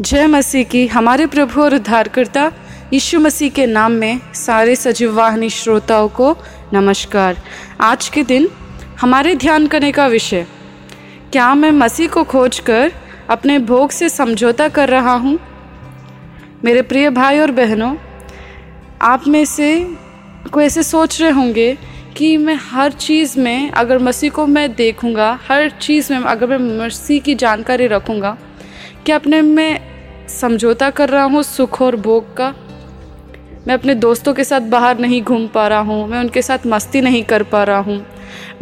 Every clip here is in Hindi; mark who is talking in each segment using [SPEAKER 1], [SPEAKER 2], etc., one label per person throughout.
[SPEAKER 1] जय मसीह की, हमारे प्रभु और उद्धारकर्ता यीशु मसीह के नाम में सारे सजीव वाहिनी श्रोताओं को नमस्कार। आज के दिन हमारे ध्यान करने का विषय, क्या मैं मसीह को खोज कर अपने भोग से समझौता कर रहा हूँ? मेरे प्रिय भाई और बहनों, आप में से कोई ऐसे सोच रहे होंगे कि मैं हर चीज़ में अगर मसीह को मैं देखूँगा, हर चीज़ में अगर मैं मसीह की जानकारी रखूँगा कि अपने में समझौता कर रहा हूँ सुख और भोग का। मैं अपने दोस्तों के साथ बाहर नहीं घूम पा रहा हूँ। मैं उनके साथ मस्ती नहीं कर पा रहा हूँ।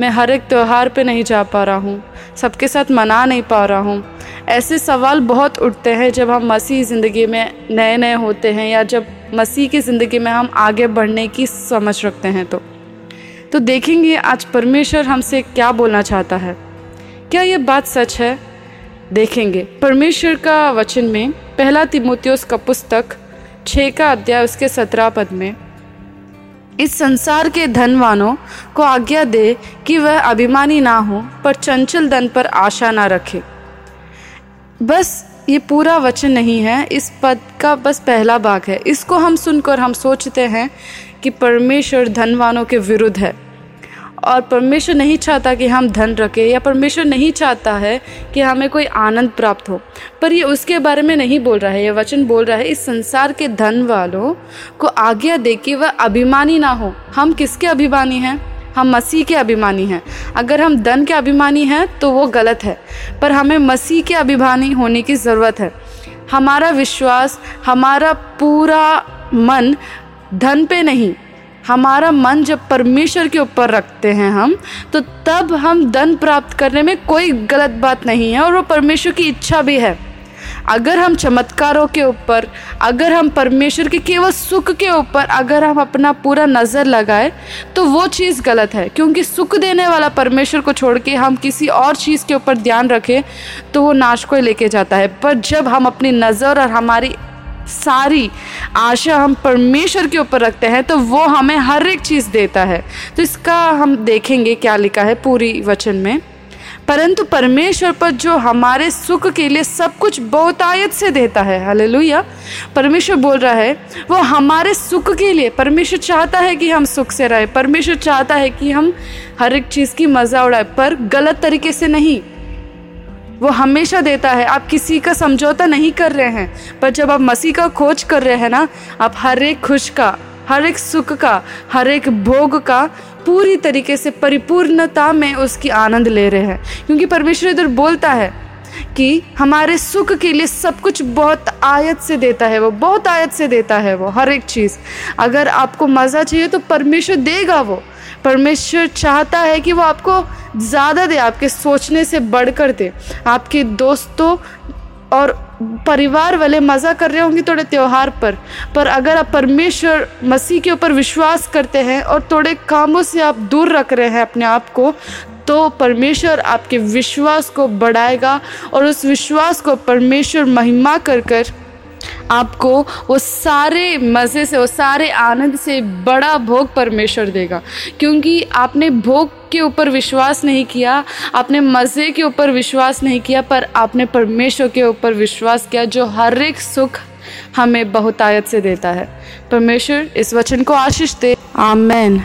[SPEAKER 1] मैं हर एक त्यौहार पे नहीं जा पा रहा हूँ। सबके साथ मना नहीं पा रहा हूँ। ऐसे सवाल बहुत उठते हैं जब हम मसीह ज़िंदगी में नए नए होते हैं या जब मसीह की ज़िंदगी में हम आगे बढ़ने की समझ रखते हैं तो। तो देखेंगे आज परमेश्वर हमसे क्या बोलना चाहता है। क्या ये बात सच है? देखेंगे। परमेश्वर का वचन में पहला तिमोतियोस का पुस्तक छः का अध्याय उसके सत्रह पद में। इस संसार के धनवानों को आज्ञा दे कि वह अभिमानी ना हो, पर चंचल धन पर आशा ना रखे। बस ये पूरा वचन नहीं है, इस पद का बस पहला भाग है। इसको हम सुनकर हम सोचते हैं कि परमेश्वर धनवानों के विरुद्ध है। और परमेश्वर नहीं चाहता कि हम धन रखें, या परमेश्वर नहीं चाहता है कि हमें कोई आनंद प्राप्त हो। पर ये उसके बारे में नहीं बोल रहा है, ये वचन बोल रहा है, इस संसार के धन वालों को आज्ञा दे कि वह अभिमानी ना हो। हम किसके अभिमानी हैं? हम मसीह के अभिमानी हैं। अगर हम धन के अभिमानी हैं तो वो गलत है। पर हमें मसीह के अभिमानी होने की ज़रूरत है। हमारा विश्वास, हमारा पूरा मन धन पे नहीं हमारा मन जब परमेश्वर के ऊपर रखते हैं हम तो तब हम धन प्राप्त करने में कोई गलत बात नहीं है और वो परमेश्वर की इच्छा भी है। अगर हम चमत्कारों के ऊपर, अगर हम परमेश्वर के केवल सुख के ऊपर अगर हम अपना पूरा नज़र लगाए तो वो चीज़ गलत है। क्योंकि सुख देने वाला परमेश्वर को छोड़ के हम किसी और चीज़ के ऊपर ध्यान रखें तो वो नाश को लेके जाता है। पर जब हम अपनी नज़र और हमारी सारी आशा हम परमेश्वर के ऊपर रखते हैं तो वो हमें हर एक चीज़ देता है। तो इसका हम देखेंगे क्या लिखा है पूरी वचन में। परंतु परमेश्वर पर जो हमारे सुख के लिए सब कुछ बहुतायत से देता है, हालेलुया। परमेश्वर बोल रहा है, वो हमारे सुख के लिए, परमेश्वर चाहता है कि हम सुख से रहे, परमेश्वर चाहता है कि हम हर एक चीज़ की मज़ा उड़ाए, पर गलत तरीके से नहीं। वो हमेशा देता है। आप किसी का समझौता नहीं कर रहे हैं, पर जब आप मसीह का खोज कर रहे हैं ना, आप हर एक खुश का, हर एक सुख का, हर एक भोग का पूरी तरीके से परिपूर्णता में उसकी आनंद ले रहे हैं। क्योंकि परमेश्वर इधर बोलता है कि हमारे सुख के लिए सब कुछ बहुत आयत से देता है वो, बहुत आयत से देता है वो, हर एक चीज़। अगर आपको मज़ा चाहिए तो परमेश्वर देगा वो। परमेश्वर चाहता है कि वो आपको ज़्यादा दे, आपके सोचने से बढ़कर दे। आपके दोस्तों और परिवार वाले मज़ा कर रहे होंगे थोड़े त्यौहार पर। पर अगर आप परमेश्वर, मसीह के ऊपर विश्वास करते हैं और थोड़े कामों से आप दूर रख रहे हैं अपने आप को तो परमेश्वर आपके विश्वास को बढ़ाएगा और उस विश्वास को परमेश्वर महिमा कर कर आपको वो सारे मज़े से, वो सारे आनंद से बड़ा भोग परमेश्वर देगा। क्योंकि आपने भोग के ऊपर विश्वास नहीं किया, आपने मज़े के ऊपर विश्वास नहीं किया, पर आपने परमेश्वर के ऊपर विश्वास किया, जो हर एक सुख हमें बहुतायत से देता है। परमेश्वर इस वचन को आशीष दे। आमेन।